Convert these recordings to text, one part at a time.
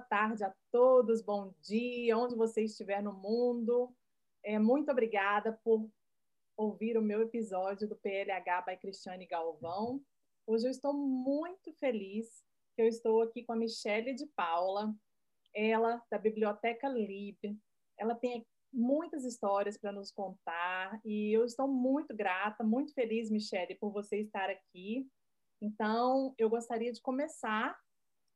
tarde a todos, bom dia, onde você estiver no mundo. É, muito obrigada por ouvir o meu episódio do PLH by Cristiane Galvão. Hoje eu estou muito feliz que eu estou aqui com a Michele de Paula, ela da Biblioteca Lib. Ela tem muitas histórias para nos contar e eu estou muito grata, muito feliz, Michele, por você estar aqui. Então, eu gostaria de começar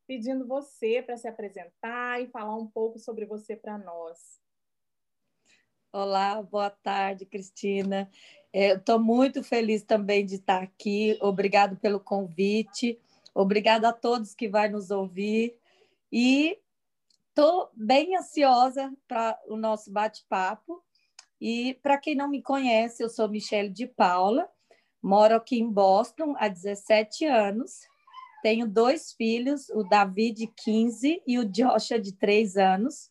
pedindo você para se apresentar e falar um pouco sobre você para nós. Olá, boa tarde, Cristina. É, Estou muito feliz também de estar aqui. Obrigado pelo convite. Obrigada a todos que vai nos ouvir. E estou bem ansiosa para o nosso bate-papo. E para quem não me conhece, eu sou Michele de Paula, moro aqui em Boston há 17 anos tenho dois filhos, o Davi, de 15, e o Joshua, de 3 anos,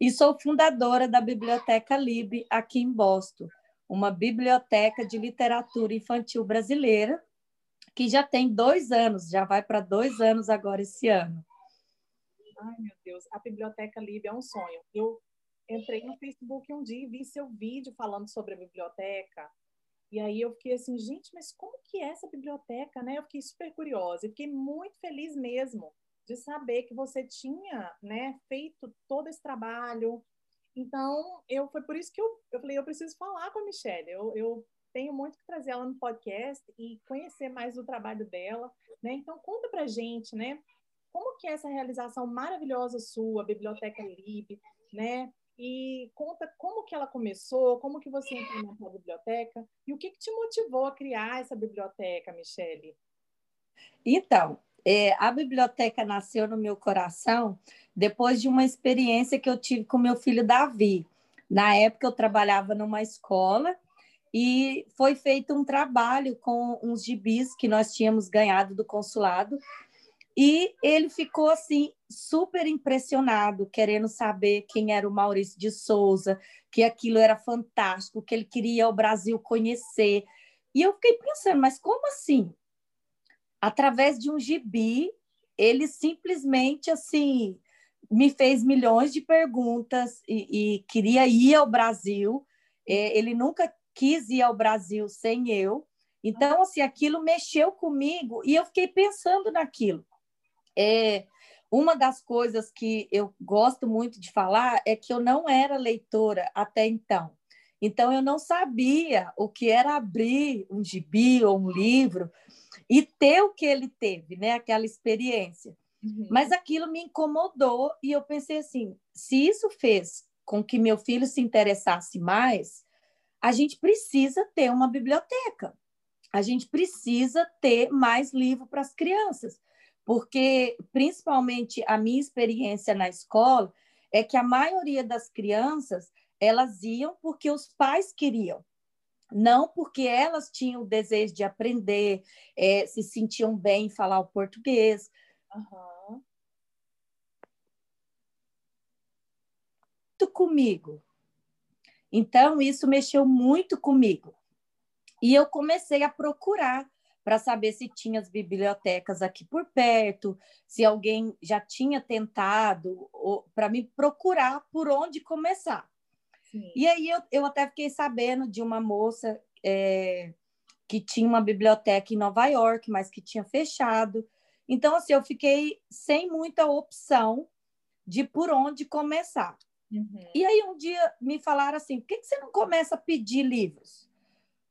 e sou fundadora da Biblioteca Lib, aqui em Boston, uma biblioteca de literatura infantil brasileira, que já tem dois anos, já vai para dois anos agora esse ano. Ai, meu Deus, a Biblioteca Lib é um sonho. Eu entrei no Facebook um dia e vi seu vídeo falando sobre a biblioteca. E aí eu fiquei assim, gente, mas como que é essa biblioteca, né? Eu fiquei super curiosa e fiquei muito feliz mesmo de saber que você tinha, né, feito todo esse trabalho. Então, eu foi por isso que eu, eu falei, eu preciso falar com a Michelle. Eu, eu tenho muito que trazer ela no podcast e conhecer mais do trabalho dela, né? Então, conta pra gente, né? Como que é essa realização maravilhosa sua, Biblioteca Lib, né? E conta como que ela começou, como que você entrou na biblioteca e o que, que te motivou a criar essa biblioteca, Michele? Então, é, a biblioteca nasceu no meu coração depois de uma experiência que eu tive com meu filho Davi. Na época, eu trabalhava numa escola e foi feito um trabalho com uns gibis que nós tínhamos ganhado do consulado e ele ficou assim super impressionado, querendo saber quem era o Maurício de Souza, que aquilo era fantástico, que ele queria o Brasil conhecer. E eu fiquei pensando, mas como assim? Através de um gibi, ele simplesmente assim me fez milhões de perguntas e, e queria ir ao Brasil. É, ele nunca quis ir ao Brasil sem eu. Então, assim, aquilo mexeu comigo e eu fiquei pensando naquilo. É, uma das coisas que eu gosto muito de falar é que eu não era leitora até então. Então, eu não sabia o que era abrir um gibi ou um livro e ter o que ele teve, né? aquela experiência. Uhum. Mas aquilo me incomodou e eu pensei assim: se isso fez com que meu filho se interessasse mais, a gente precisa ter uma biblioteca. A gente precisa ter mais livro para as crianças porque principalmente a minha experiência na escola é que a maioria das crianças elas iam porque os pais queriam, não porque elas tinham o desejo de aprender, é, se sentiam bem em falar o português. Uhum. Comigo. Então, isso mexeu muito comigo. E eu comecei a procurar para saber se tinha as bibliotecas aqui por perto, se alguém já tinha tentado, para me procurar por onde começar. Sim. E aí eu, eu até fiquei sabendo de uma moça é, que tinha uma biblioteca em Nova York, mas que tinha fechado. Então, assim, eu fiquei sem muita opção de por onde começar. Uhum. E aí um dia me falaram assim, por que, que você não começa a pedir livros?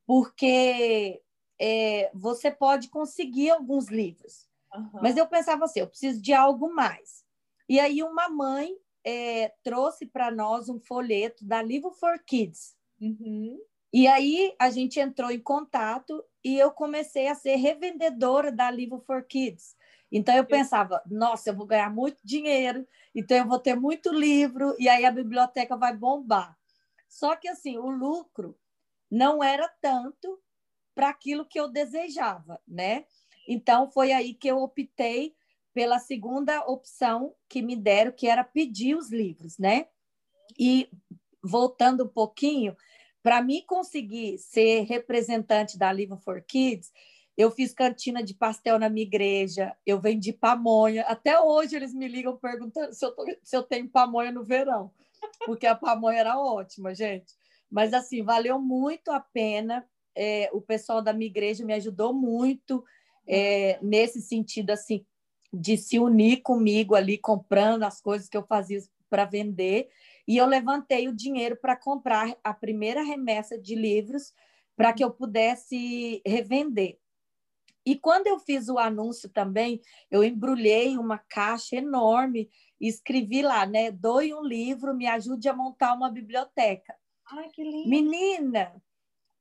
Porque é, você pode conseguir alguns livros. Uhum. Mas eu pensava assim, eu preciso de algo mais. E aí uma mãe é, trouxe para nós um folheto da Livro for Kids. Uhum. E aí a gente entrou em contato e eu comecei a ser revendedora da Livro for Kids. Então eu pensava, nossa, eu vou ganhar muito dinheiro, então eu vou ter muito livro e aí a biblioteca vai bombar. Só que assim, o lucro não era tanto para aquilo que eu desejava, né? Então foi aí que eu optei pela segunda opção que me deram, que era pedir os livros, né? E voltando um pouquinho, para mim conseguir ser representante da Livro for Kids, Eu fiz cantina de pastel na minha igreja, eu vendi pamonha. Até hoje eles me ligam perguntando se eu, tô, se eu tenho pamonha no verão, porque a pamonha era ótima, gente. Mas, assim, valeu muito a pena. É, o pessoal da minha igreja me ajudou muito é, nesse sentido, assim, de se unir comigo ali, comprando as coisas que eu fazia para vender. E eu levantei o dinheiro para comprar a primeira remessa de livros para que eu pudesse revender. E quando eu fiz o anúncio também, eu embrulhei uma caixa enorme e escrevi lá, né? Doe um livro, me ajude a montar uma biblioteca. Ai, que lindo! Menina,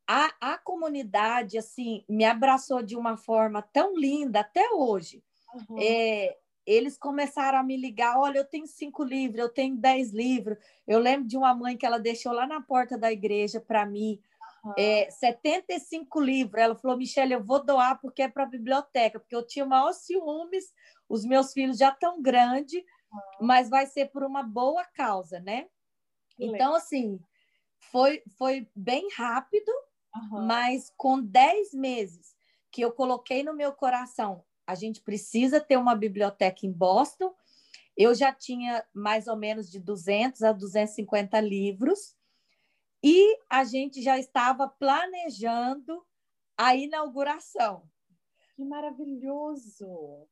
a, a comunidade, assim, me abraçou de uma forma tão linda até hoje. Uhum. É, eles começaram a me ligar, olha, eu tenho cinco livros, eu tenho dez livros. Eu lembro de uma mãe que ela deixou lá na porta da igreja para mim, Uhum. É, 75 livros. Ela falou, Michelle, eu vou doar porque é para a biblioteca, porque eu tinha maior ciúmes, os meus filhos já estão grandes, uhum. mas vai ser por uma boa causa, né? então, assim, foi, foi bem rápido, uhum. mas com 10 meses que eu coloquei no meu coração, a gente precisa ter uma biblioteca em Boston. Eu já tinha mais ou menos de 200 a 250 livros. E a gente já estava planejando a inauguração. Que maravilhoso!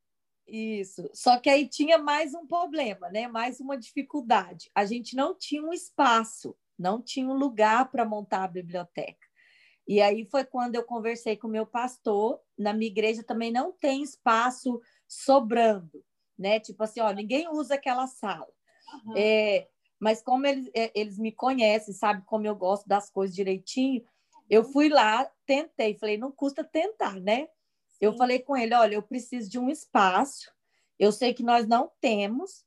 Isso. Só que aí tinha mais um problema, né? Mais uma dificuldade. A gente não tinha um espaço, não tinha um lugar para montar a biblioteca. E aí foi quando eu conversei com o meu pastor. Na minha igreja também não tem espaço sobrando, né? Tipo assim, ó, ninguém usa aquela sala. Uhum. É, mas como eles, é, eles me conhecem, sabe como eu gosto das coisas direitinho, eu fui lá, tentei, falei, não custa tentar, né? Sim. Eu falei com ele, olha, eu preciso de um espaço, eu sei que nós não temos,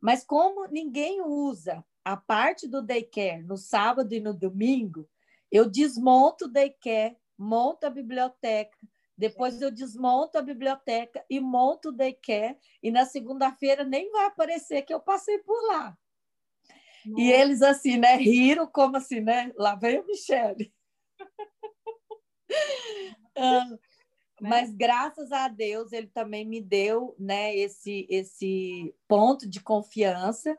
mas como ninguém usa a parte do daycare no sábado e no domingo, eu desmonto o daycare, monto a biblioteca, depois eu desmonto a biblioteca e monto o daycare, e na segunda-feira nem vai aparecer que eu passei por lá. Nossa. E eles assim, né, riram como assim, né? Lá vem a Michelle. ah, né? Mas graças a Deus ele também me deu, né, esse esse ponto de confiança.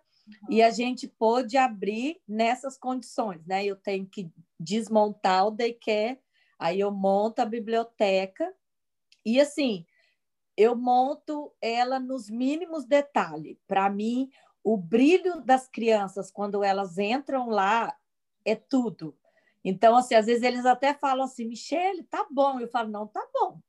E a gente pôde abrir nessas condições, né? Eu tenho que desmontar o daycare, aí eu monto a biblioteca e assim, eu monto ela nos mínimos detalhes. Para mim, o brilho das crianças quando elas entram lá é tudo. Então, assim, às vezes eles até falam assim, Michele, tá bom. Eu falo, não, tá bom.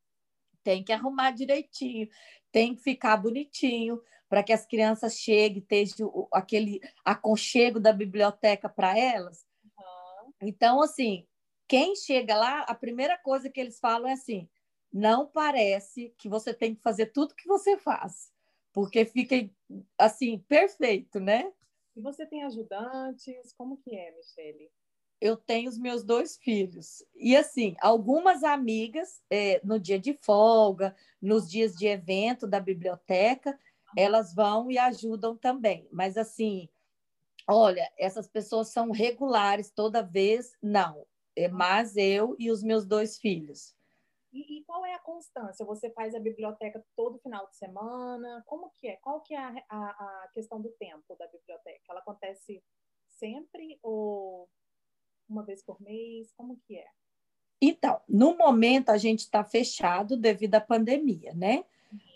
Tem que arrumar direitinho, tem que ficar bonitinho para que as crianças cheguem, tenham aquele aconchego da biblioteca para elas. Uhum. Então, assim, quem chega lá, a primeira coisa que eles falam é assim: não parece que você tem que fazer tudo que você faz porque fica assim perfeito, né? E você tem ajudantes? Como que é, Michele? Eu tenho os meus dois filhos. E assim, algumas amigas, é, no dia de folga, nos dias de evento da biblioteca, elas vão e ajudam também. Mas assim, olha, essas pessoas são regulares toda vez? Não. É mais eu e os meus dois filhos. E, e, qual é a constância? Você faz a biblioteca todo final de semana? Como que é? Qual que é a, a, a questão do tempo da biblioteca? Ela acontece sempre ou uma vez por mês? Como que é? Então, no momento a gente está fechado devido à pandemia, né?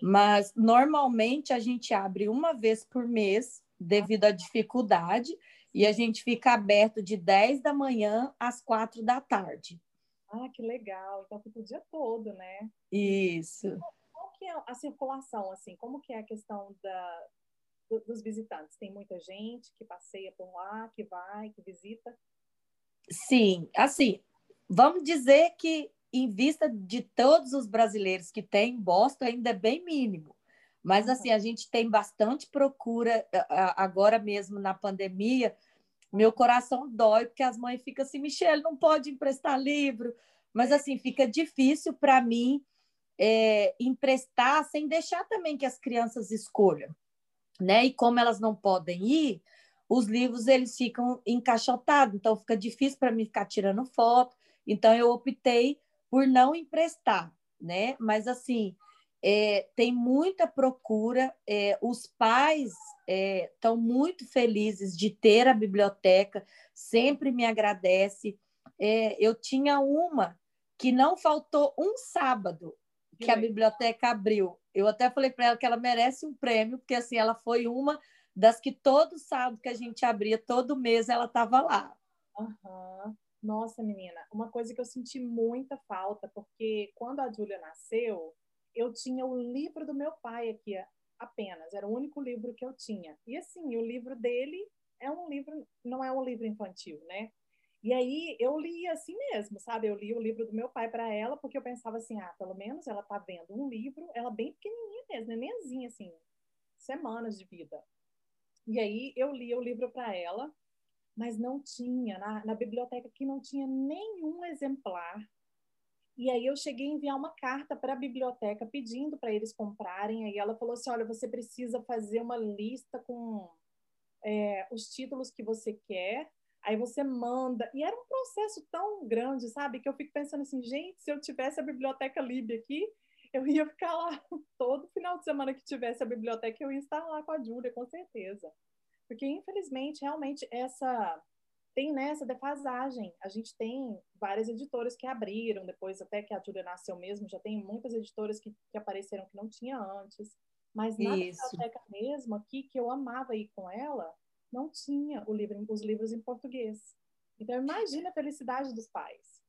Mas normalmente a gente abre uma vez por mês devido à dificuldade e a gente fica aberto de 10 da manhã às 4 da tarde. Ah, que legal. Então fica o dia todo, né? Isso. Qual que é a circulação, assim? Como que é a questão da, dos visitantes? Tem muita gente que passeia por lá, que vai, que visita? Sim, assim, vamos dizer que em vista de todos os brasileiros que tem Boston, ainda é bem mínimo. Mas, assim, a gente tem bastante procura agora mesmo na pandemia meu coração dói, porque as mães ficam assim, Michelle, não pode emprestar livro. Mas, assim, fica difícil para mim é, emprestar sem deixar também que as crianças escolham. Né? E como elas não podem ir, os livros eles ficam encaixotados, então fica difícil para mim ficar tirando foto. Então eu optei por não emprestar. né? Mas assim, é, tem muita procura, é, os pais estão é, muito felizes de ter a biblioteca, sempre me agradece. É, eu tinha uma que não faltou um sábado que, que a biblioteca abriu. Eu até falei para ela que ela merece um prêmio, porque assim ela foi uma das que todo sábado que a gente abria, todo mês ela estava lá. Uhum. Nossa, menina, uma coisa que eu senti muita falta, porque quando a Júlia nasceu, eu tinha o livro do meu pai aqui apenas, era o único livro que eu tinha. E assim, o livro dele é um livro, não é um livro infantil, né? E aí eu li assim mesmo, sabe? Eu li o livro do meu pai para ela, porque eu pensava assim, ah, pelo menos ela tá vendo um livro, ela bem pequenininha mesmo, nenenzinha assim, semanas de vida. E aí eu li o livro para ela, mas não tinha, na, na biblioteca aqui não tinha nenhum exemplar. E aí eu cheguei a enviar uma carta para a biblioteca pedindo para eles comprarem. Aí ela falou assim: olha, você precisa fazer uma lista com é, os títulos que você quer. Aí você manda. E era um processo tão grande, sabe? Que eu fico pensando assim, gente, se eu tivesse a biblioteca Lib aqui, eu ia ficar lá todo final de semana que tivesse a biblioteca, eu ia estar lá com a Júlia, com certeza. Porque, infelizmente, realmente, essa tem nessa né, defasagem. A gente tem várias editoras que abriram, depois até que a Júlia nasceu mesmo, já tem muitas editoras que, que apareceram que não tinha antes. Mas na biblioteca mesmo, aqui, que eu amava ir com ela, não tinha livro, os livros em português. Então, imagina a felicidade dos pais.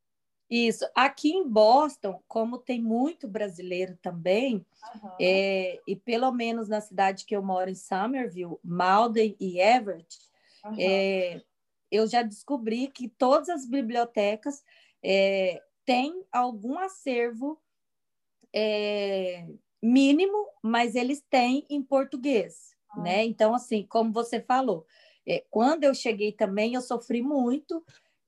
Isso. Aqui em Boston, como tem muito brasileiro também, uhum. é, e pelo menos na cidade que eu moro, em Somerville, Malden e Everett, uhum. é, eu já descobri que todas as bibliotecas é, têm algum acervo é, mínimo, mas eles têm em português, uhum. né? Então, assim, como você falou, é, quando eu cheguei também, eu sofri muito,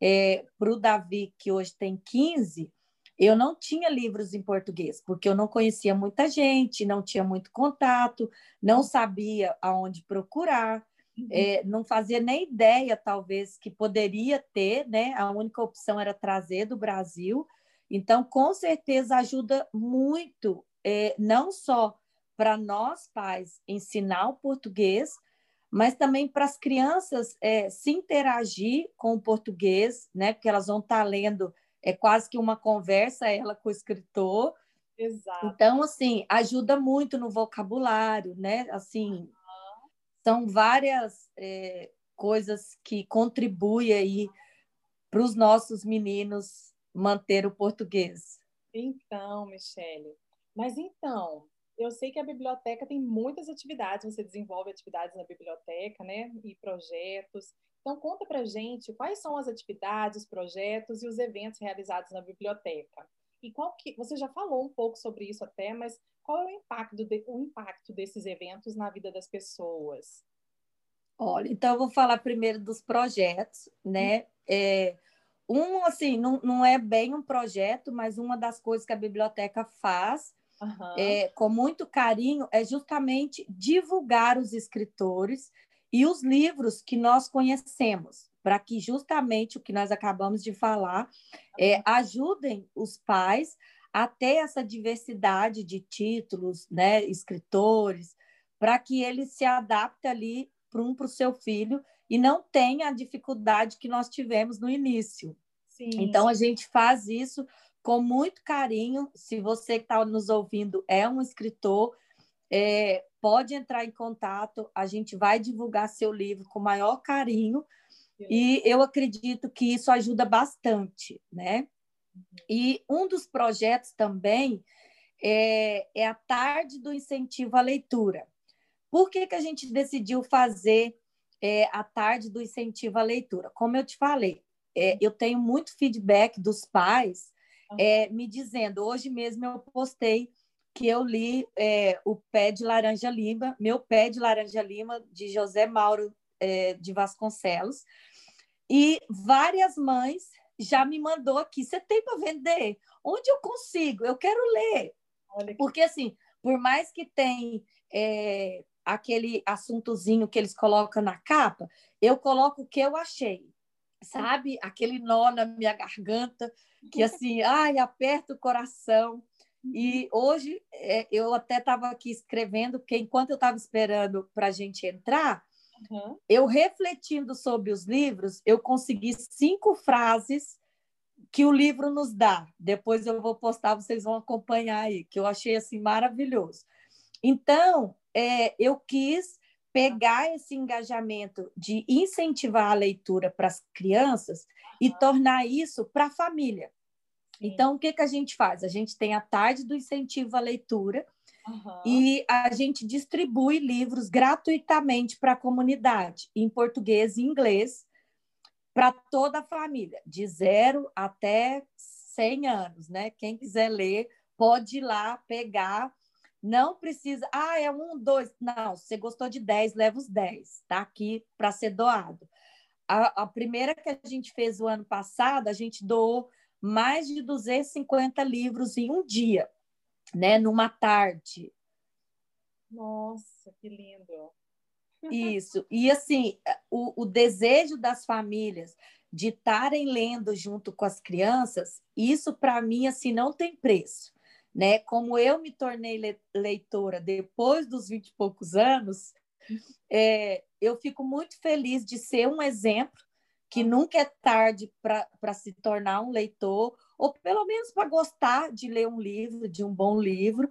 é, para o Davi, que hoje tem 15, eu não tinha livros em português, porque eu não conhecia muita gente, não tinha muito contato, não sabia aonde procurar, uhum. é, não fazia nem ideia, talvez, que poderia ter, né? A única opção era trazer do Brasil. Então, com certeza, ajuda muito, é, não só para nós pais ensinar o português, mas também para as crianças é, se interagir com o português, né? Porque elas vão estar tá lendo, é quase que uma conversa ela com o escritor. Exato. Então, assim, ajuda muito no vocabulário, né? Assim, uhum. são várias é, coisas que contribuem aí para os nossos meninos manter o português. Então, Michele, mas então, eu sei que a biblioteca tem muitas atividades, você desenvolve atividades na biblioteca, né? E projetos. Então, conta pra gente quais são as atividades, projetos e os eventos realizados na biblioteca. E qual que. Você já falou um pouco sobre isso até, mas qual é o impacto, de, o impacto desses eventos na vida das pessoas? Olha, então eu vou falar primeiro dos projetos, né? É, um, assim, não, não é bem um projeto, mas uma das coisas que a biblioteca faz uhum. é, com muito carinho, é justamente divulgar os escritores e os livros que nós conhecemos, para que justamente o que nós acabamos de falar é, ajudem os pais a ter essa diversidade de títulos, né, escritores, para que ele se adapte ali para um para o seu filho e não tenha a dificuldade que nós tivemos no início. Sim. Então a gente faz isso com muito carinho. Se você que está nos ouvindo é um escritor, é, pode entrar em contato. A gente vai divulgar seu livro com maior carinho. E eu acredito que isso ajuda bastante, né? E um dos projetos também é, é a tarde do incentivo à leitura. Por que, que a gente decidiu fazer é, a tarde do incentivo à leitura? Como eu te falei, é, eu tenho muito feedback dos pais é, me dizendo, hoje mesmo eu postei que eu li é, o Pé de Laranja Lima, Meu Pé de Laranja Lima, de José Mauro é, de Vasconcelos, e várias mães já me mandou aqui, você tem para vender? Onde eu consigo? Eu quero ler. Porque, assim, por mais que tem é, aquele assuntozinho que eles colocam na capa, eu coloco o que eu achei, sabe? Aquele nó na minha garganta, que assim, ai, aperta o coração. E hoje é, eu até estava aqui escrevendo, porque enquanto eu estava esperando para a gente entrar, uhum. eu refletindo sobre os livros, eu consegui cinco frases que o livro nos dá. Depois eu vou postar, vocês vão acompanhar aí, que eu achei assim maravilhoso. Então, é, eu quis pegar esse engajamento de incentivar a leitura para as crianças e tornar isso para a família. Então, o que, que a gente faz? A gente tem a tarde do incentivo à leitura uhum. e a gente distribui livros gratuitamente para a comunidade, em português e inglês, para toda a família, de zero até 100 anos, né? Quem quiser ler, pode ir lá pegar. Não precisa, ah, é um, dois. Não, se você gostou de 10, leva os 10, tá aqui para ser doado. A, a primeira que a gente fez o ano passado, a gente doou mais de 250 livros em um dia, né? Numa tarde. Nossa, que lindo! Isso. E assim, o, o desejo das famílias de estarem lendo junto com as crianças, isso para mim assim não tem preço, né? Como eu me tornei leitora depois dos vinte e poucos anos, é, eu fico muito feliz de ser um exemplo que nunca é tarde para se tornar um leitor, ou pelo menos para gostar de ler um livro, de um bom livro,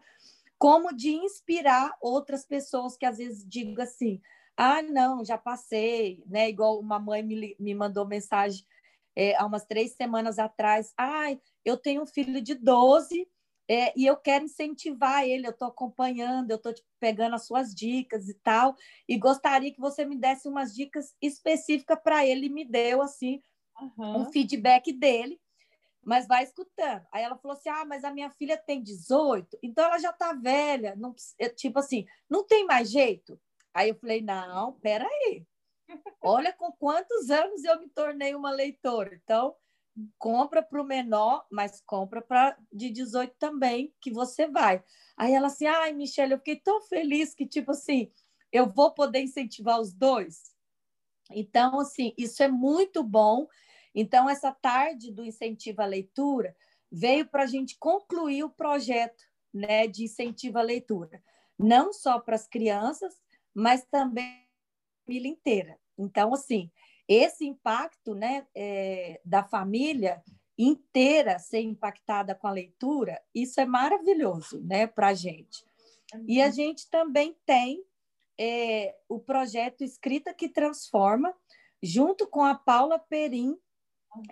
como de inspirar outras pessoas que às vezes digam assim: ah, não, já passei, né? Igual uma mãe me, me mandou mensagem é, há umas três semanas atrás: ai, eu tenho um filho de 12 é, e eu quero incentivar ele, eu estou acompanhando, eu estou pegando as suas dicas e tal, e gostaria que você me desse umas dicas específicas para ele, me deu assim uhum. um feedback dele, mas vai escutando. Aí ela falou assim: ah, mas a minha filha tem 18, então ela já está velha, não, tipo assim, não tem mais jeito. Aí eu falei: não, peraí. Olha com quantos anos eu me tornei uma leitora. Então, compra para o menor, mas compra para de 18 também, que você vai. Aí ela assim, ai, Michelle, eu fiquei tão feliz que, tipo assim, eu vou poder incentivar os dois. Então, assim, isso é muito bom. Então, essa tarde do incentivo à leitura veio para a gente concluir o projeto né, de incentivo à leitura, não só para as crianças, mas também a família inteira. Então, assim, esse impacto né, é, da família inteira ser impactada com a leitura, isso é maravilhoso né, para a gente. E a gente também tem é, o projeto Escrita que Transforma, junto com a Paula Perim,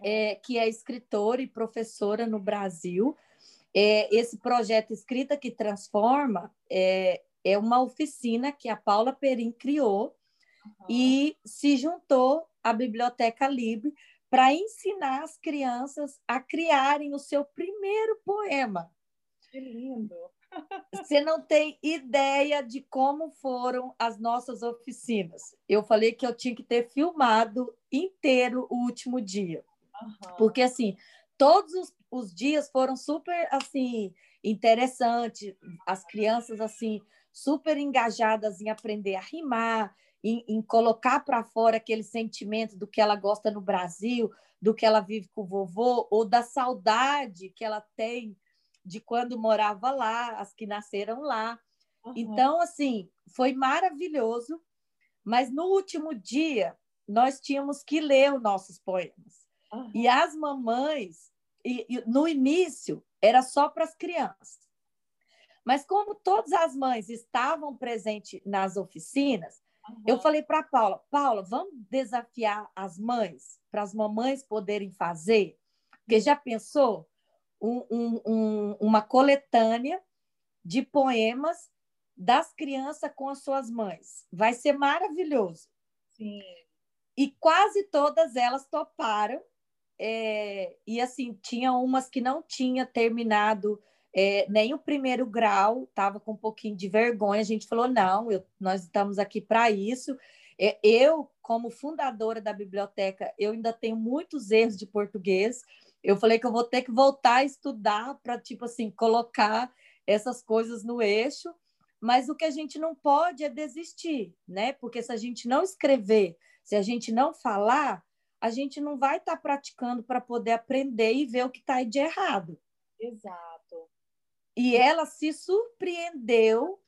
é, que é escritora e professora no Brasil. É, esse projeto Escrita que Transforma é, é uma oficina que a Paula Perim criou uhum. e se juntou à Biblioteca Livre para ensinar as crianças a criarem o seu primeiro poema. Que lindo! Você não tem ideia de como foram as nossas oficinas. Eu falei que eu tinha que ter filmado inteiro o último dia. Uhum. Porque, assim, todos os, os dias foram super, assim, interessantes. As crianças, assim, super engajadas em aprender a rimar, em, em colocar para fora aquele sentimento do que ela gosta no Brasil, do que ela vive com o vovô, ou da saudade que ela tem de quando morava lá, as que nasceram lá. Uhum. Então, assim, foi maravilhoso, mas no último dia nós tínhamos que ler os nossos poemas. Uhum. E as mamães, e, e, no início, era só para as crianças. Mas como todas as mães estavam presentes nas oficinas, uhum. eu falei para Paula, Paula, vamos desafiar as mães para as mamães poderem fazer, porque já pensou um, um, um, uma coletânea de poemas das crianças com as suas mães. Vai ser maravilhoso. Sim. E quase todas elas toparam. É, e assim, tinha umas que não tinha terminado é, nem o primeiro grau, estava com um pouquinho de vergonha. A gente falou: não, eu, nós estamos aqui para isso. É, eu, como fundadora da biblioteca, eu ainda tenho muitos erros de português. Eu falei que eu vou ter que voltar a estudar para, tipo assim, colocar essas coisas no eixo. Mas o que a gente não pode é desistir, né? Porque se a gente não escrever, se a gente não falar, a gente não vai estar tá praticando para poder aprender e ver o que está aí de errado. Exato. E ela se surpreendeu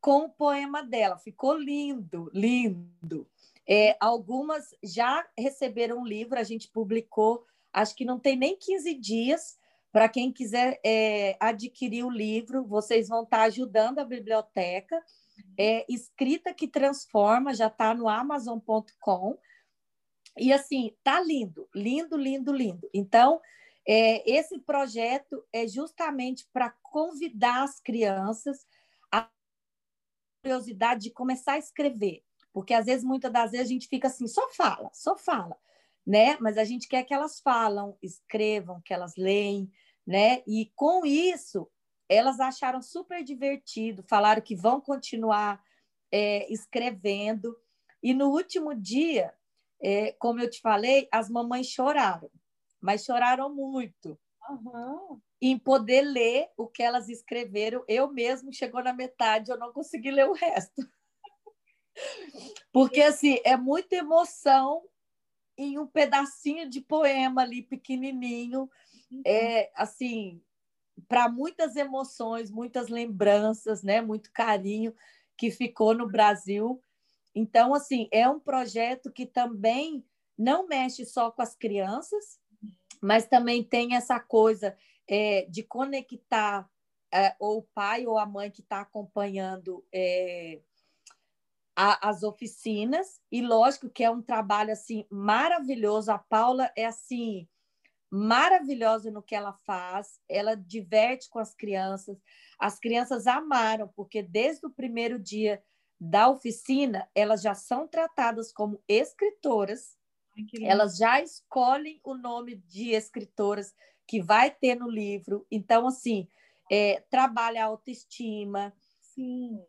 com o poema dela. Ficou lindo, lindo. É, algumas já receberam o livro, a gente publicou, acho que não tem nem 15 dias. Para quem quiser é, adquirir o livro, vocês vão estar ajudando a biblioteca. É, Escrita que Transforma, já está no Amazon.com. E assim, tá lindo, lindo, lindo, lindo. Então, é, esse projeto é justamente para convidar as crianças a curiosidade de começar a escrever, porque às vezes, muitas das vezes, a gente fica assim, só fala, só fala, né? Mas a gente quer que elas falam, escrevam, que elas leem, né? E com isso, elas acharam super divertido, falaram que vão continuar é, escrevendo. E no último dia, é, como eu te falei, as mamães choraram, mas choraram muito. Uhum. Em poder ler o que elas escreveram, eu mesmo chegou na metade, eu não consegui ler o resto. Porque assim, é muita emoção em um pedacinho de poema ali pequenininho, uhum. é assim, para muitas emoções, muitas lembranças, né, muito carinho que ficou no Brasil então, assim, é um projeto que também não mexe só com as crianças, mas também tem essa coisa é, de conectar é, ou o pai ou a mãe que está acompanhando é, a, as oficinas. E lógico que é um trabalho assim maravilhoso. A Paula é assim maravilhosa no que ela faz. Ela diverte com as crianças. As crianças amaram porque desde o primeiro dia da oficina, elas já são tratadas como escritoras, elas já escolhem o nome de escritoras que vai ter no livro. Então, assim, é, trabalha a autoestima. Sim.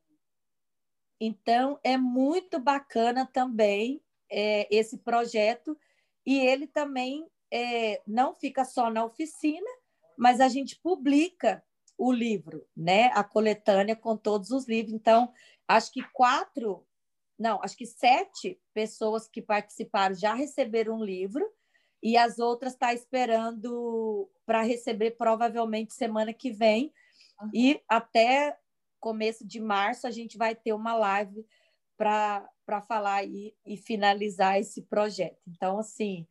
Então, é muito bacana também é, esse projeto. E ele também é, não fica só na oficina, mas a gente publica o livro, né? A coletânea com todos os livros. Então, acho que quatro, não, acho que sete pessoas que participaram já receberam um livro e as outras estão tá esperando para receber provavelmente semana que vem. Uhum. E até começo de março a gente vai ter uma live para falar e, e finalizar esse projeto. Então, assim,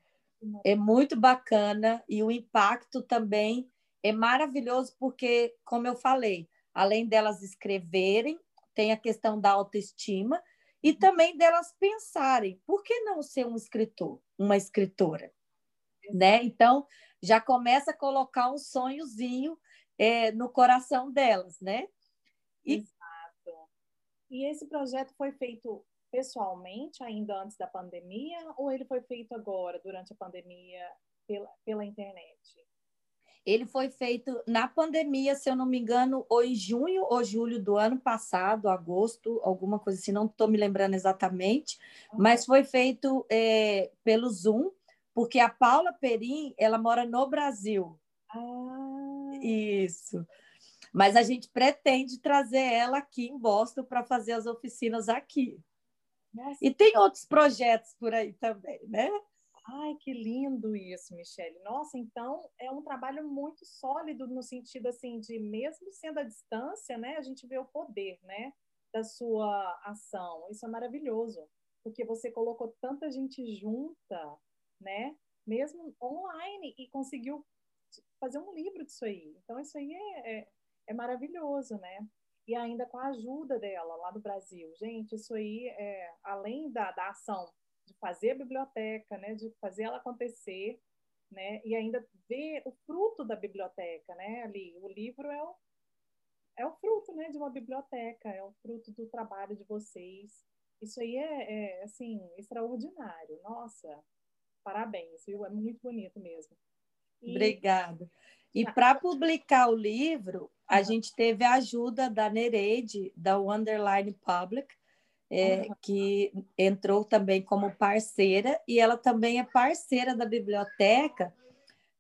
é muito bacana e o impacto também é maravilhoso porque, como eu falei, além delas escreverem, tem a questão da autoestima e também delas pensarem, por que não ser um escritor, uma escritora? Né? Então, já começa a colocar um sonhozinho é, no coração delas, né? E... Exato. E esse projeto foi feito pessoalmente, ainda antes da pandemia, ou ele foi feito agora, durante a pandemia, pela, pela internet? Ele foi feito na pandemia, se eu não me engano, ou em junho ou julho do ano passado, agosto, alguma coisa assim, não estou me lembrando exatamente, mas foi feito é, pelo Zoom, porque a Paula Perim, ela mora no Brasil. Ah. Isso. Mas a gente pretende trazer ela aqui em Boston para fazer as oficinas aqui. Nossa. E tem outros projetos por aí também, né? Ai, que lindo isso, Michele. Nossa, então é um trabalho muito sólido no sentido assim de mesmo sendo à distância, né, a gente vê o poder, né, da sua ação. Isso é maravilhoso, porque você colocou tanta gente junta, né, mesmo online e conseguiu fazer um livro disso aí. Então isso aí é, é, é maravilhoso, né? E ainda com a ajuda dela lá do Brasil. Gente, isso aí é além da, da ação de fazer a biblioteca, né, de fazer ela acontecer, né, e ainda ver o fruto da biblioteca, né, ali. O livro é o, é o fruto, né, de uma biblioteca, é o fruto do trabalho de vocês. Isso aí é, é assim, extraordinário. Nossa, parabéns, viu? É muito bonito mesmo. E... Obrigada. E para publicar o livro, a gente teve a ajuda da Nereide, da Wonderline Public, é, que entrou também como parceira, e ela também é parceira da biblioteca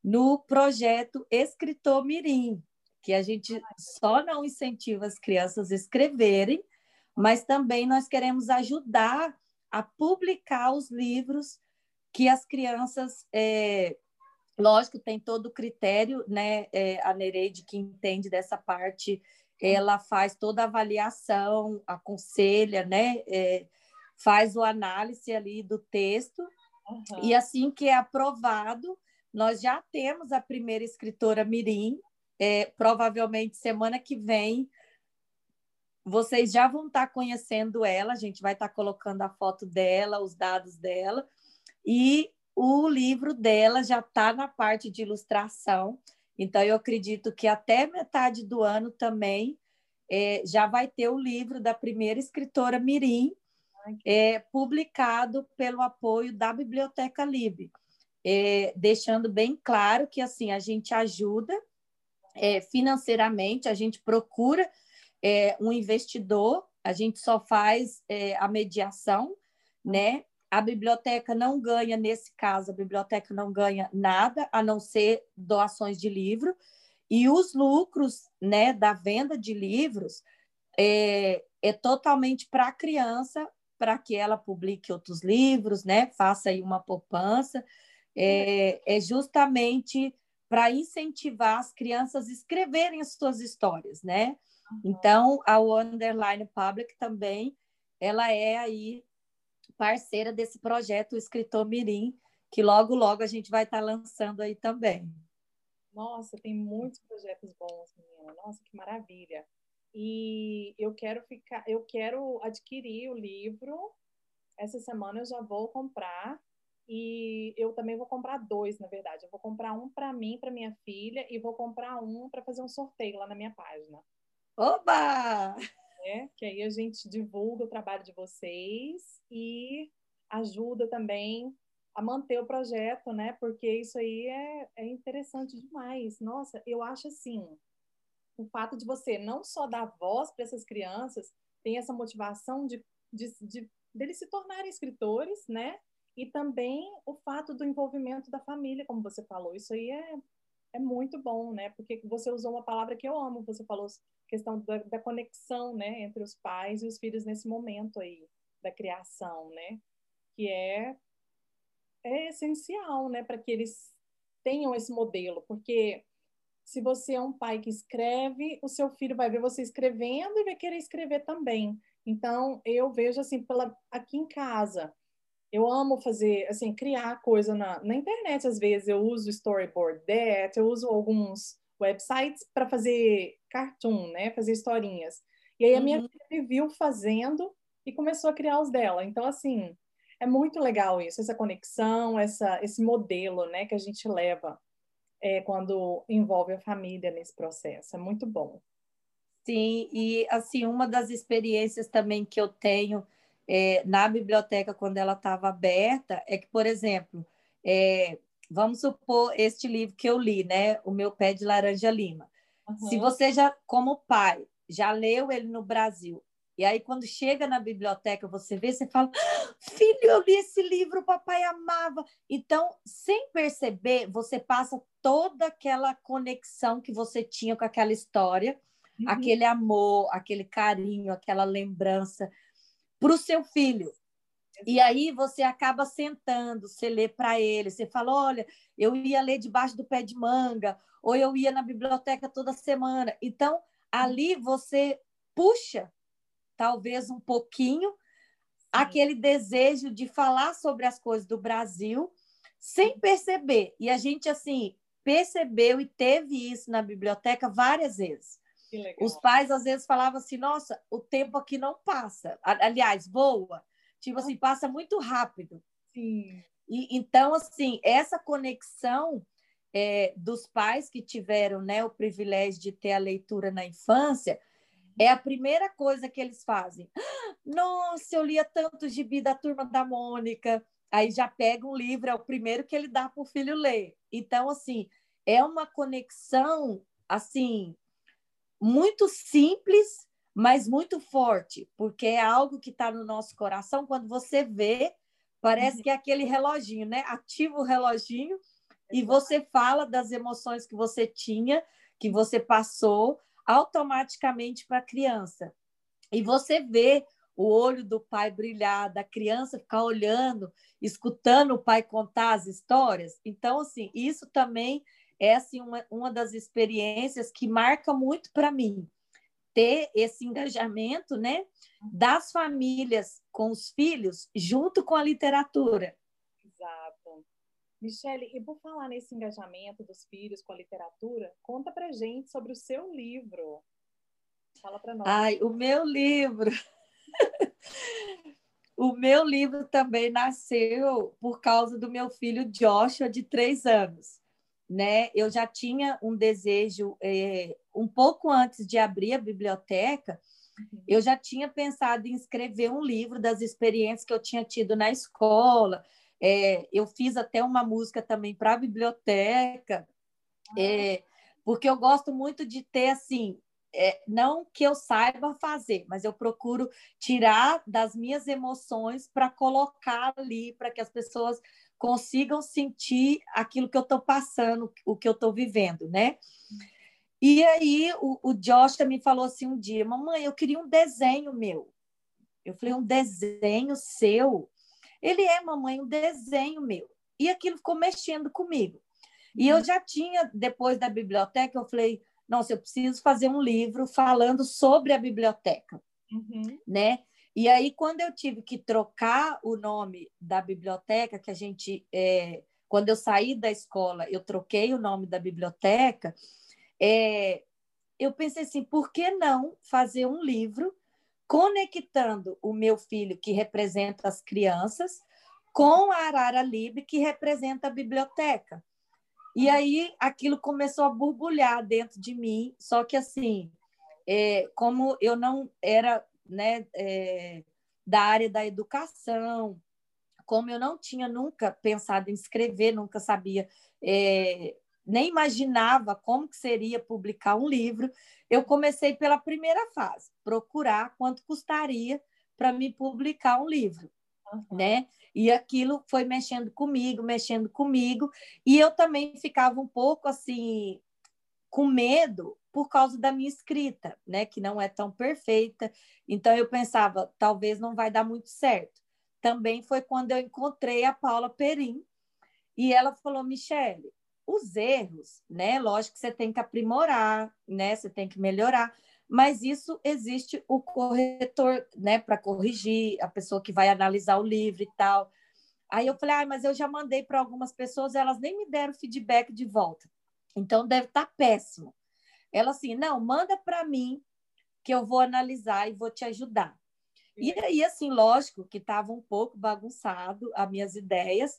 no projeto Escritor Mirim, que a gente só não incentiva as crianças a escreverem, mas também nós queremos ajudar a publicar os livros que as crianças é, Lógico, tem todo o critério, né? É, a Nereide, que entende dessa parte, ela faz toda a avaliação, aconselha, né? É, faz o análise ali do texto, uhum. e assim que é aprovado, nós já temos a primeira escritora Mirim, é, provavelmente semana que vem vocês já vão estar conhecendo ela, a gente vai estar colocando a foto dela, os dados dela, e o livro dela já está na parte de ilustração. Então, eu acredito que até metade do ano também é, já vai ter o livro da primeira escritora Mirim, é, publicado pelo apoio da Biblioteca Lib, é, deixando bem claro que assim a gente ajuda é, financeiramente, a gente procura é, um investidor, a gente só faz é, a mediação, né? A biblioteca não ganha, nesse caso, a biblioteca não ganha nada, a não ser doações de livro, e os lucros né, da venda de livros é, é totalmente para a criança, para que ela publique outros livros, né, faça aí uma poupança, é, é justamente para incentivar as crianças a escreverem as suas histórias, né? Então, a Underline Public também, ela é aí parceira desse projeto o Escritor Mirim, que logo, logo a gente vai estar lançando aí também. Nossa, tem muitos projetos bons, menina. Nossa, que maravilha. E eu quero ficar, eu quero adquirir o livro. Essa semana eu já vou comprar e eu também vou comprar dois, na verdade. Eu vou comprar um para mim, para minha filha, e vou comprar um para fazer um sorteio lá na minha página. Oba! É, que aí a gente divulga o trabalho de vocês e ajuda também a manter o projeto, né? Porque isso aí é, é interessante demais. Nossa, eu acho assim, o fato de você não só dar voz para essas crianças, tem essa motivação de, de, de deles se tornarem escritores, né? E também o fato do envolvimento da família, como você falou. Isso aí é, é muito bom, né? Porque você usou uma palavra que eu amo, você falou questão da, da, conexão, né, entre os pais e os filhos nesse momento aí da criação, né? Que é é essencial, né, para que eles tenham esse modelo, porque se você é um pai que escreve, o seu filho vai ver você escrevendo e vai querer escrever também. Então, eu vejo assim, pela, aqui em casa, eu amo fazer, assim, criar coisa na, na internet, às vezes eu uso Storyboard That, eu uso alguns websites para fazer cartoon, né? Fazer historinhas. E aí a minha uhum. filha me viu fazendo e começou a criar os dela. Então, assim, é muito legal isso, essa conexão, essa, esse modelo, né? Que a gente leva é, quando envolve a família nesse processo. É muito bom. Sim, e assim, uma das experiências também que eu tenho é, na biblioteca quando ela estava aberta é que, por exemplo, é, vamos supor este livro que eu li, né? O meu pé de laranja lima. Uhum. Se você já, como pai, já leu ele no Brasil, e aí quando chega na biblioteca você vê, você fala: ah, "Filho, eu li esse livro, o papai amava". Então, sem perceber, você passa toda aquela conexão que você tinha com aquela história, uhum. aquele amor, aquele carinho, aquela lembrança para o seu filho. E aí você acaba sentando, você lê para ele, você fala, olha, eu ia ler debaixo do pé de manga, ou eu ia na biblioteca toda semana. Então, ali você puxa, talvez um pouquinho, Sim. aquele desejo de falar sobre as coisas do Brasil, sem perceber. E a gente, assim, percebeu e teve isso na biblioteca várias vezes. Os pais, às vezes, falavam assim, nossa, o tempo aqui não passa. Aliás, voa. Tipo assim, passa muito rápido. Sim. E, então, assim, essa conexão é, dos pais que tiveram né, o privilégio de ter a leitura na infância é a primeira coisa que eles fazem. Nossa, eu lia tanto gibi da Turma da Mônica. Aí já pega um livro, é o primeiro que ele dá para o filho ler. Então, assim, é uma conexão, assim, muito simples, mas muito forte, porque é algo que está no nosso coração. Quando você vê, parece uhum. que é aquele reloginho, né? Ativa o reloginho e você fala das emoções que você tinha, que você passou automaticamente para a criança. E você vê o olho do pai brilhar, da criança ficar olhando, escutando o pai contar as histórias. Então, assim, isso também é assim, uma, uma das experiências que marca muito para mim. Ter esse engajamento né, das famílias com os filhos junto com a literatura. Exato. Michele, e por falar nesse engajamento dos filhos com a literatura, conta para gente sobre o seu livro. Fala para nós. Ai, o meu livro. o meu livro também nasceu por causa do meu filho Joshua, de três anos. Né? Eu já tinha um desejo, é, um pouco antes de abrir a biblioteca, uhum. eu já tinha pensado em escrever um livro das experiências que eu tinha tido na escola. É, eu fiz até uma música também para a biblioteca, é, porque eu gosto muito de ter assim é, não que eu saiba fazer, mas eu procuro tirar das minhas emoções para colocar ali, para que as pessoas consigam sentir aquilo que eu estou passando, o que eu estou vivendo, né? E aí o, o Josh me falou assim um dia, mamãe, eu queria um desenho meu. Eu falei, um desenho seu? Ele é, mamãe, um desenho meu. E aquilo ficou mexendo comigo. E eu uhum. já tinha, depois da biblioteca, eu falei, nossa, eu preciso fazer um livro falando sobre a biblioteca, uhum. né? E aí, quando eu tive que trocar o nome da biblioteca, que a gente, é, quando eu saí da escola, eu troquei o nome da biblioteca, é, eu pensei assim, por que não fazer um livro conectando o meu filho, que representa as crianças, com a Arara Lib, que representa a biblioteca? E aí aquilo começou a borbulhar dentro de mim, só que assim, é, como eu não era né, é, da área da educação, como eu não tinha nunca pensado em escrever, nunca sabia, é, nem imaginava como que seria publicar um livro, eu comecei pela primeira fase, procurar quanto custaria para me publicar um livro, uhum. né? E aquilo foi mexendo comigo, mexendo comigo, e eu também ficava um pouco assim com medo por causa da minha escrita, né, que não é tão perfeita. Então eu pensava, talvez não vai dar muito certo. Também foi quando eu encontrei a Paula Perim e ela falou, Michele, os erros, né, lógico que você tem que aprimorar, né, você tem que melhorar, mas isso existe o corretor, né, para corrigir, a pessoa que vai analisar o livro e tal. Aí eu falei, ah, mas eu já mandei para algumas pessoas, elas nem me deram feedback de volta. Então deve estar tá péssimo. Ela assim, não, manda para mim que eu vou analisar e vou te ajudar. E aí, assim, lógico que estava um pouco bagunçado as minhas ideias,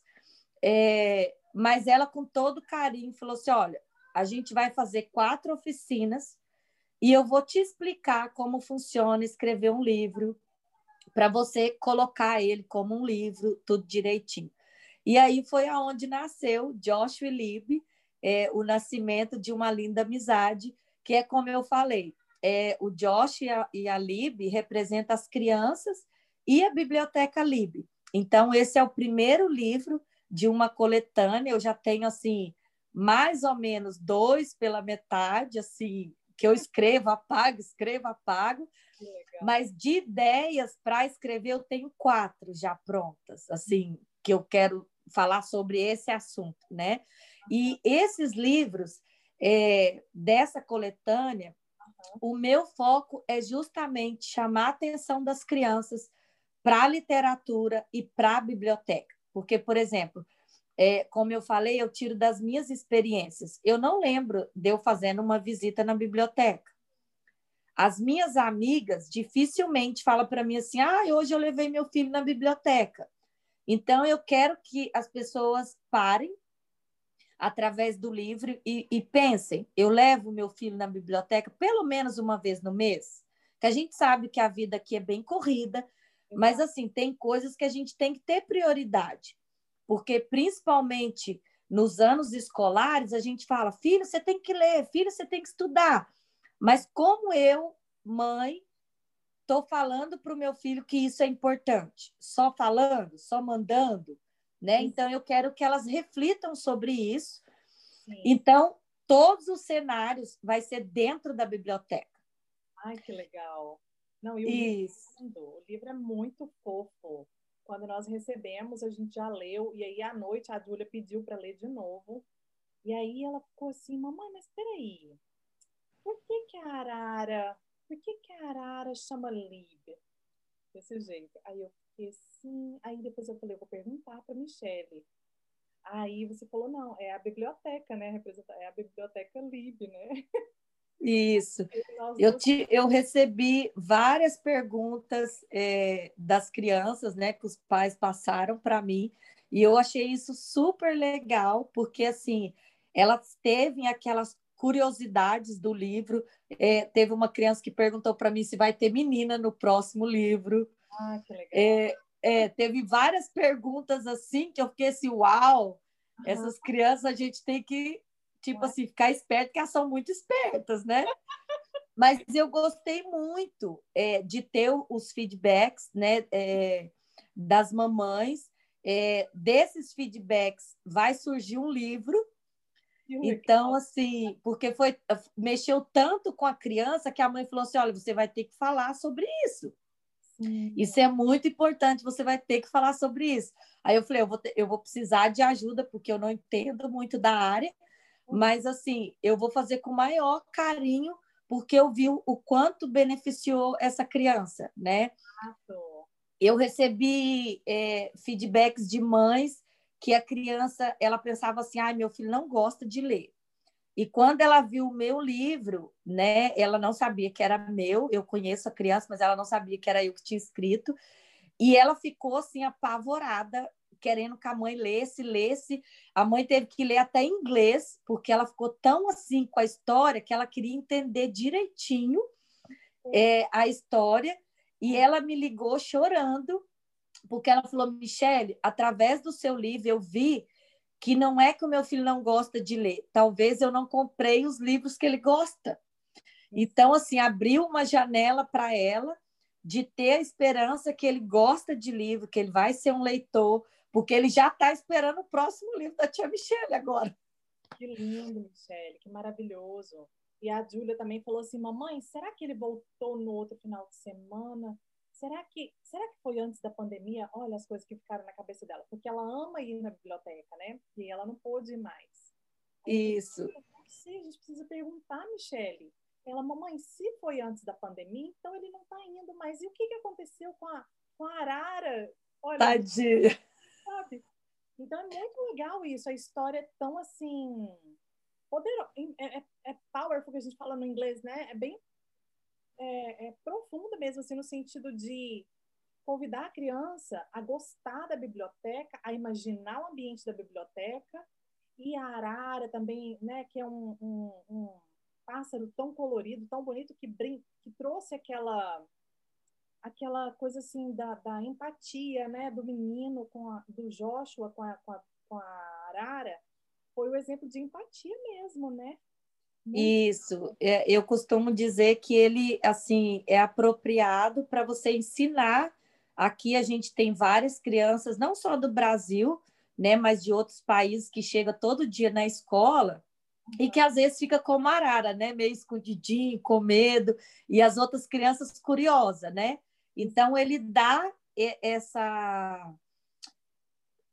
é, mas ela, com todo carinho, falou assim: olha, a gente vai fazer quatro oficinas e eu vou te explicar como funciona escrever um livro para você colocar ele como um livro, tudo direitinho. E aí foi aonde nasceu Joshua Lib, é, o nascimento de uma linda amizade, que é como eu falei, é, o Josh e a, e a Lib representam as crianças e a Biblioteca Lib. Então, esse é o primeiro livro de uma coletânea, eu já tenho, assim, mais ou menos dois pela metade, assim, que eu escrevo, apago, escrevo, apago. Mas de ideias para escrever, eu tenho quatro já prontas, assim, que eu quero falar sobre esse assunto, né? E esses livros é, dessa coletânea, uhum. o meu foco é justamente chamar a atenção das crianças para a literatura e para a biblioteca. Porque, por exemplo, é, como eu falei, eu tiro das minhas experiências. Eu não lembro de eu fazendo uma visita na biblioteca. As minhas amigas dificilmente falam para mim assim: ah, hoje eu levei meu filho na biblioteca. Então, eu quero que as pessoas parem através do livro e, e pensem: eu levo meu filho na biblioteca pelo menos uma vez no mês, que a gente sabe que a vida aqui é bem corrida, mas assim, tem coisas que a gente tem que ter prioridade porque principalmente nos anos escolares a gente fala, filho, você tem que ler, filho, você tem que estudar. Mas como eu, mãe, estou falando para o meu filho que isso é importante? Só falando, só mandando, né? Então eu quero que elas reflitam sobre isso. Sim. Então todos os cenários vai ser dentro da biblioteca. Ai, que legal. Não, e o Isso. Livro, o livro é muito fofo. Quando nós recebemos, a gente já leu, e aí à noite a Júlia pediu para ler de novo. E aí ela ficou assim, mamãe, mas peraí, por que, que a arara, por que, que a arara chama Lib? Desse jeito. Aí eu assim, aí depois eu falei, eu vou perguntar para Michelle. Aí você falou, não, é a biblioteca, né? É a biblioteca Lib, né? Isso. Eu, te, eu recebi várias perguntas é, das crianças, né, que os pais passaram para mim, e eu achei isso super legal, porque assim, elas teve aquelas curiosidades do livro. É, teve uma criança que perguntou para mim se vai ter menina no próximo livro. Ah, que legal. É, é, teve várias perguntas assim que eu fiquei assim, uau, uhum. essas crianças a gente tem que, tipo assim, ficar esperto, que elas são muito espertas, né? Mas eu gostei muito é, de ter os feedbacks né, é, das mamães. É, desses feedbacks vai surgir um livro então, assim, porque foi mexeu tanto com a criança que a mãe falou assim: olha, você vai ter que falar sobre isso. Sim. Isso é muito importante, você vai ter que falar sobre isso. Aí eu falei, eu vou, ter, eu vou precisar de ajuda, porque eu não entendo muito da área, mas assim, eu vou fazer com o maior carinho, porque eu vi o quanto beneficiou essa criança, né? Eu recebi é, feedbacks de mães que a criança ela pensava assim, ai, meu filho não gosta de ler. E quando ela viu o meu livro, né, ela não sabia que era meu, eu conheço a criança, mas ela não sabia que era eu que tinha escrito, e ela ficou assim apavorada, querendo que a mãe lesse, lesse. A mãe teve que ler até inglês, porque ela ficou tão assim com a história que ela queria entender direitinho é, a história, e ela me ligou chorando porque ela falou, Michele, através do seu livro eu vi que não é que o meu filho não gosta de ler, talvez eu não comprei os livros que ele gosta. Então, assim, abriu uma janela para ela de ter a esperança que ele gosta de livro, que ele vai ser um leitor, porque ele já está esperando o próximo livro da tia Michele agora. Que lindo, Michele, que maravilhoso. E a Júlia também falou assim: mamãe, será que ele voltou no outro final de semana? Será que, será que foi antes da pandemia? Olha as coisas que ficaram na cabeça dela, porque ela ama ir na biblioteca, né? E ela não pôde ir mais. Aí, Isso. Sim, a gente precisa perguntar, Michele. Ela, mamãe, se foi antes da pandemia, então ele não está indo mais. E o que, que aconteceu com a, com a arara? Olha, Tadinha. Sabe? Então é muito legal isso. A história é tão assim. Poderosa. É, é, é powerful que a gente fala no inglês, né? É bem é, é profunda mesmo, assim, no sentido de convidar a criança a gostar da biblioteca, a imaginar o ambiente da biblioteca, e a arara também, né, que é um, um, um pássaro tão colorido, tão bonito, que, brin que trouxe aquela aquela coisa assim da, da empatia, né, do menino com a, do Joshua com a, com a, com a arara, foi o exemplo de empatia mesmo, né? Isso, é, eu costumo dizer que ele assim é apropriado para você ensinar. Aqui a gente tem várias crianças, não só do Brasil, né, mas de outros países que chega todo dia na escola e que às vezes fica como arara, né, meio escondidinho, com medo, e as outras crianças curiosas, né? Então ele dá essa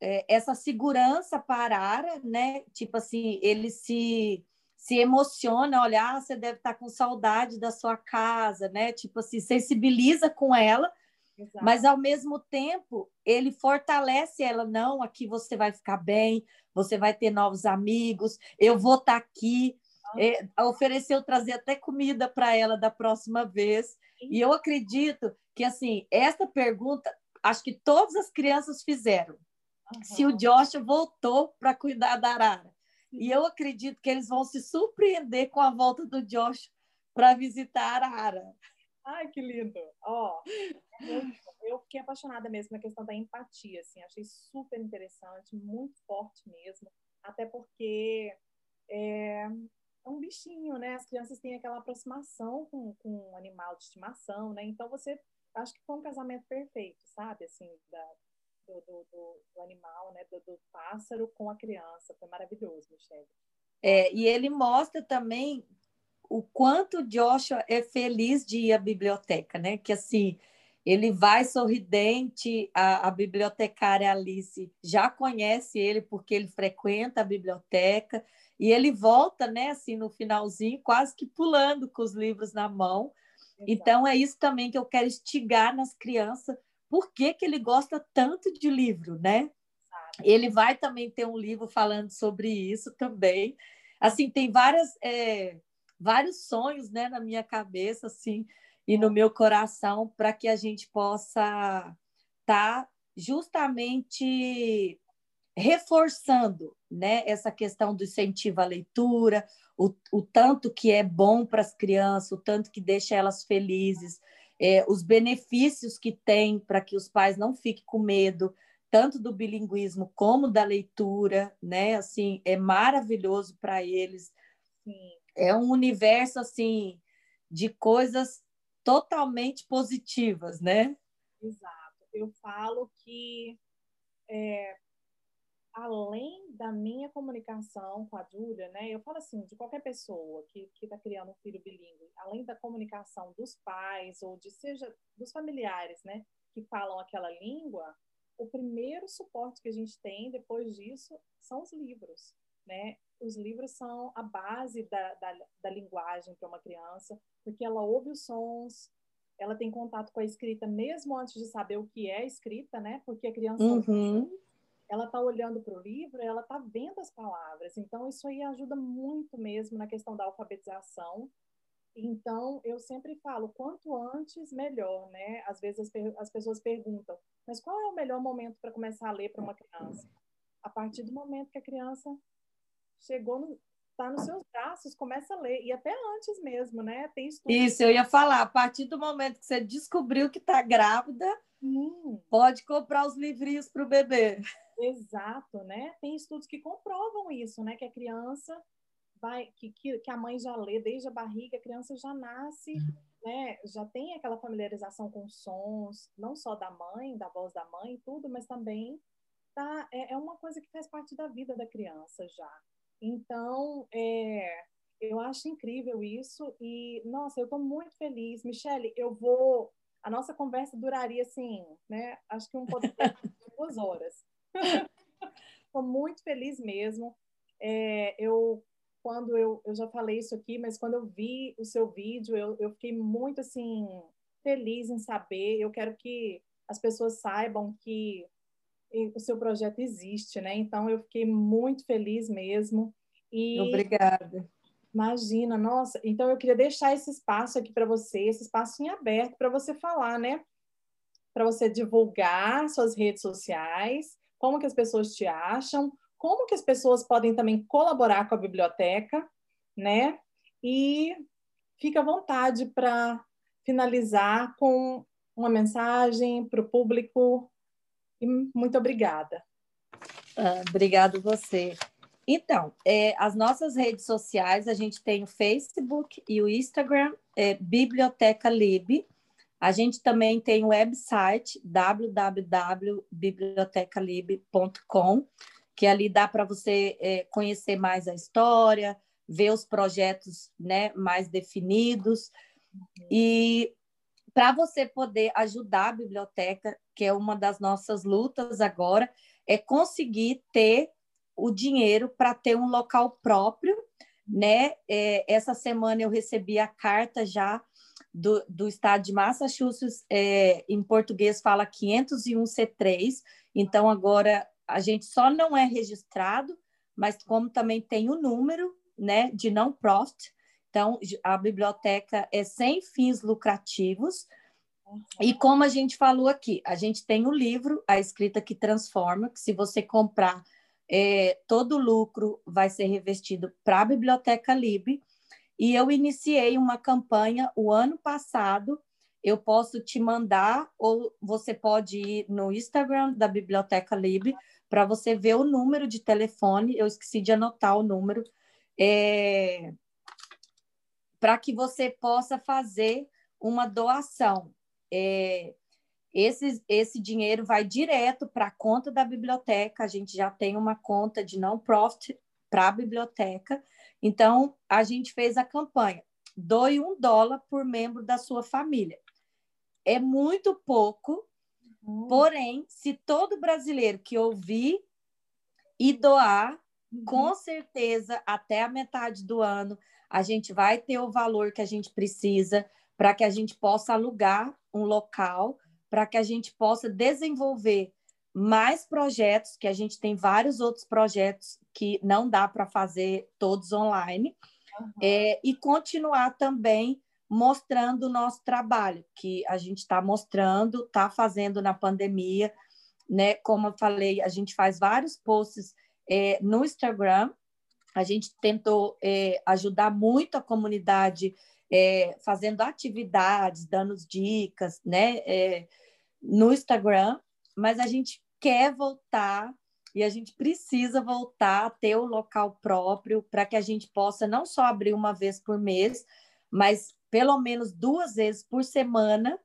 é, essa segurança para a arara, né? Tipo assim, ele se se emociona, olha, ah, você deve estar com saudade da sua casa, né? Tipo assim, sensibiliza com ela, Exato. mas ao mesmo tempo ele fortalece ela, não, aqui você vai ficar bem, você vai ter novos amigos, eu vou estar aqui. É, ofereceu trazer até comida para ela da próxima vez. Sim. E eu acredito que assim, esta pergunta, acho que todas as crianças fizeram. Uhum. Se o Josh voltou para cuidar da Arara. E eu acredito que eles vão se surpreender com a volta do Josh para visitar a Arara. Ai, que lindo! Ó, eu fiquei apaixonada mesmo na questão da empatia, assim, achei super interessante, muito forte mesmo, até porque é, é um bichinho, né? As crianças têm aquela aproximação com, com um animal de estimação, né? Então você, acho que foi um casamento perfeito, sabe? Assim, da, do, do, do, animal, né? Do, do, pássaro com a criança. Foi maravilhoso, Michelle. É, e ele mostra também o quanto Joshua é feliz de ir à biblioteca, né? Que assim, ele vai sorridente, a, a bibliotecária Alice já conhece ele porque ele frequenta a biblioteca e ele volta, né, assim, no finalzinho, quase que pulando com os livros na mão. Exato. Então, é isso também que eu quero instigar nas crianças. Por que, que ele gosta tanto de livro, né? Ele vai também ter um livro falando sobre isso também. Assim, tem várias, é, vários sonhos né, na minha cabeça, assim, e no meu coração para que a gente possa estar tá justamente reforçando né, essa questão do incentivo à leitura, o, o tanto que é bom para as crianças, o tanto que deixa elas felizes, é, os benefícios que tem para que os pais não fiquem com medo, tanto do bilinguismo como da leitura, né? Assim, é maravilhoso para eles. Sim. É um universo assim de coisas totalmente positivas, né? Exato. Eu falo que é, além da minha comunicação com a Júlia, né? Eu falo assim, de qualquer pessoa que está criando um filho bilíngue, além da comunicação dos pais ou de seja dos familiares, né? Que falam aquela língua, o primeiro suporte que a gente tem depois disso são os livros, né? Os livros são a base da, da, da linguagem para uma criança, porque ela ouve os sons, ela tem contato com a escrita mesmo antes de saber o que é escrita, né? Porque a criança uhum. Ela está olhando para o livro, ela está vendo as palavras. Então isso aí ajuda muito mesmo na questão da alfabetização. Então eu sempre falo, quanto antes melhor, né? Às vezes as, as pessoas perguntam, mas qual é o melhor momento para começar a ler para uma criança? A partir do momento que a criança chegou no, está nos seus braços, começa a ler. E até antes mesmo, né? Tem estudos. Isso, eu ia falar. A partir do momento que você descobriu que está grávida, hum. pode comprar os livrinhos para o bebê. Exato, né? Tem estudos que comprovam isso, né? Que a criança vai, que, que, que a mãe já lê desde a barriga, a criança já nasce, né? Já tem aquela familiarização com sons, não só da mãe, da voz da mãe, tudo, mas também tá, é, é uma coisa que faz parte da vida da criança já. Então, é, eu acho incrível isso e, nossa, eu estou muito feliz. Michele, eu vou... A nossa conversa duraria, assim, né? Acho que um podcast de duas horas. Estou muito feliz mesmo. É, eu, quando eu, eu já falei isso aqui, mas quando eu vi o seu vídeo, eu, eu fiquei muito, assim, feliz em saber. Eu quero que as pessoas saibam que o seu projeto existe, né? Então eu fiquei muito feliz mesmo. E Obrigada. Imagina, nossa. Então eu queria deixar esse espaço aqui para você, esse espaço em aberto para você falar, né? Para você divulgar suas redes sociais, como que as pessoas te acham, como que as pessoas podem também colaborar com a biblioteca, né? E fica à vontade para finalizar com uma mensagem para o público e muito obrigada. Ah, obrigado você. Então, é, as nossas redes sociais, a gente tem o Facebook e o Instagram, é, Biblioteca Lib. A gente também tem o website www.bibliotecalib.com, que ali dá para você é, conhecer mais a história, ver os projetos né, mais definidos. E para você poder ajudar a biblioteca, que é uma das nossas lutas agora, é conseguir ter o dinheiro para ter um local próprio, né? É, essa semana eu recebi a carta já do, do estado de Massachusetts, é, em português fala 501 C3, então agora a gente só não é registrado, mas como também tem o número, né, de não profit, então, a biblioteca é sem fins lucrativos. E como a gente falou aqui, a gente tem o livro A Escrita que Transforma, que se você comprar, é, todo o lucro vai ser revestido para a Biblioteca Lib. E eu iniciei uma campanha o ano passado. Eu posso te mandar, ou você pode ir no Instagram da Biblioteca Lib para você ver o número de telefone. Eu esqueci de anotar o número. É, para que você possa fazer uma doação. É, esse, esse dinheiro vai direto para a conta da biblioteca, a gente já tem uma conta de não profit para a biblioteca, então a gente fez a campanha. doe um dólar por membro da sua família. É muito pouco, uhum. porém, se todo brasileiro que ouvir e doar, uhum. com certeza, até a metade do ano, a gente vai ter o valor que a gente precisa para que a gente possa alugar um local, para que a gente possa desenvolver mais projetos, que a gente tem vários outros projetos que não dá para fazer todos online, uhum. é, e continuar também mostrando o nosso trabalho, que a gente está mostrando, está fazendo na pandemia, né? Como eu falei, a gente faz vários posts é, no Instagram, a gente tentou é, ajudar muito a comunidade é, fazendo atividades, dando dicas, né? É, no Instagram, mas a gente quer voltar e a gente precisa voltar a ter o local próprio para que a gente possa não só abrir uma vez por mês, mas pelo menos duas vezes por semana,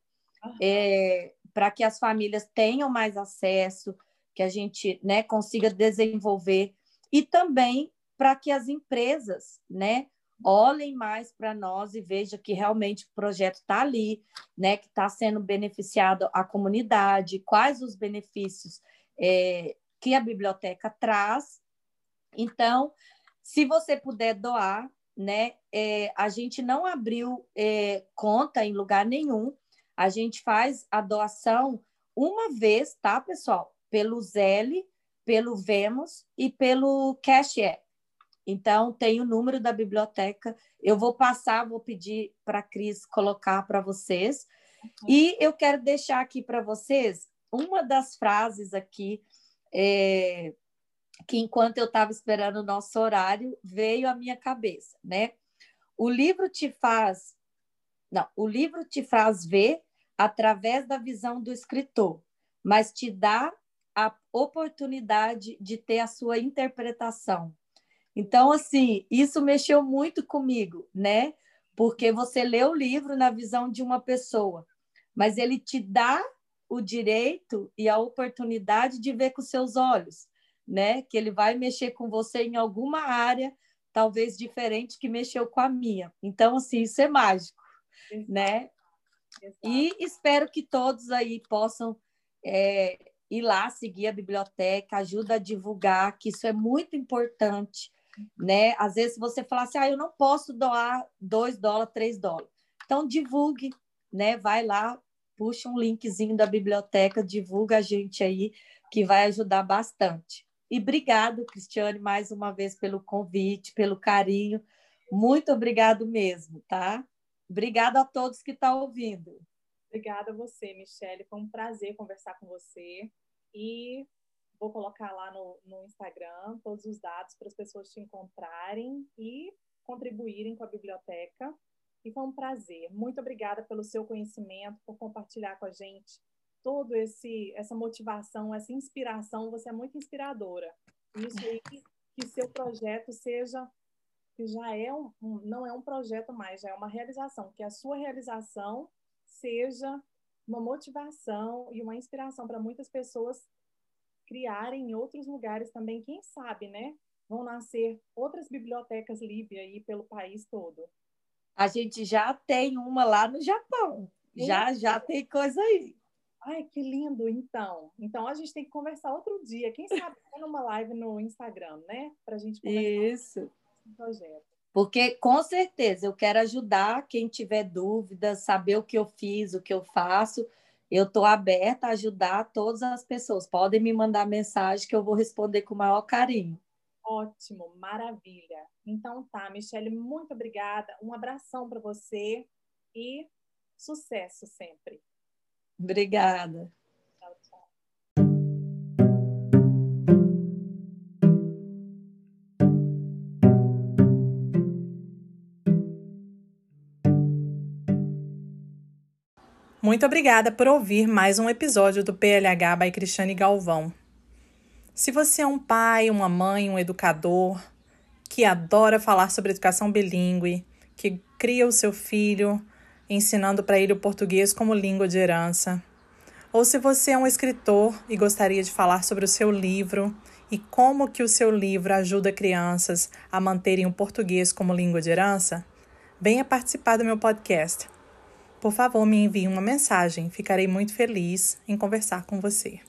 uhum. é, para que as famílias tenham mais acesso, que a gente né, consiga desenvolver e também para que as empresas né, olhem mais para nós e vejam que realmente o projeto está ali, né, que está sendo beneficiado a comunidade, quais os benefícios é, que a biblioteca traz. Então, se você puder doar, né, é, a gente não abriu é, conta em lugar nenhum, a gente faz a doação uma vez, tá, pessoal? Pelo Zelle, pelo Vemos e pelo Cash App. Então, tem o número da biblioteca. Eu vou passar, vou pedir para a Cris colocar para vocês. Uhum. E eu quero deixar aqui para vocês uma das frases aqui, é, que enquanto eu estava esperando o nosso horário, veio à minha cabeça, né? O livro te faz. Não, o livro te faz ver através da visão do escritor, mas te dá a oportunidade de ter a sua interpretação. Então, assim, isso mexeu muito comigo, né? Porque você lê o livro na visão de uma pessoa, mas ele te dá o direito e a oportunidade de ver com seus olhos, né? Que ele vai mexer com você em alguma área, talvez diferente que mexeu com a minha. Então, assim, isso é mágico, Exato. né? Exato. E espero que todos aí possam é, ir lá seguir a biblioteca, ajuda a divulgar, que isso é muito importante né? Às vezes você fala assim, ah, eu não posso doar dois dólares, três dólares. Então divulgue, né? Vai lá, puxa um linkzinho da biblioteca, divulga a gente aí, que vai ajudar bastante. E obrigado, Cristiane, mais uma vez pelo convite, pelo carinho. Muito obrigado mesmo, tá? Obrigada a todos que estão tá ouvindo. Obrigada a você, Michele. Foi um prazer conversar com você. E Vou colocar lá no, no Instagram todos os dados para as pessoas te encontrarem e contribuírem com a biblioteca. E foi um prazer. Muito obrigada pelo seu conhecimento, por compartilhar com a gente todo esse essa motivação, essa inspiração. Você é muito inspiradora. Isso aí que seu projeto seja que já é um, um, não é um projeto mais, já é uma realização, que a sua realização seja uma motivação e uma inspiração para muitas pessoas criarem em outros lugares também, quem sabe, né? Vão nascer outras bibliotecas Líbia aí pelo país todo. A gente já tem uma lá no Japão. Já, já tem coisa aí. Ai, que lindo, então. Então a gente tem que conversar outro dia. Quem sabe numa live no Instagram, né? Para a gente conversar Isso. projeto. Porque com certeza eu quero ajudar quem tiver dúvidas, saber o que eu fiz, o que eu faço eu estou aberta a ajudar todas as pessoas. Podem me mandar mensagem que eu vou responder com o maior carinho. Ótimo, maravilha. Então tá, Michele, muito obrigada. Um abração para você e sucesso sempre. Obrigada. Muito obrigada por ouvir mais um episódio do PLH by Cristiane Galvão. Se você é um pai, uma mãe, um educador que adora falar sobre educação bilíngue, que cria o seu filho ensinando para ele o português como língua de herança, ou se você é um escritor e gostaria de falar sobre o seu livro e como que o seu livro ajuda crianças a manterem o português como língua de herança, venha participar do meu podcast. Por favor, me envie uma mensagem, ficarei muito feliz em conversar com você.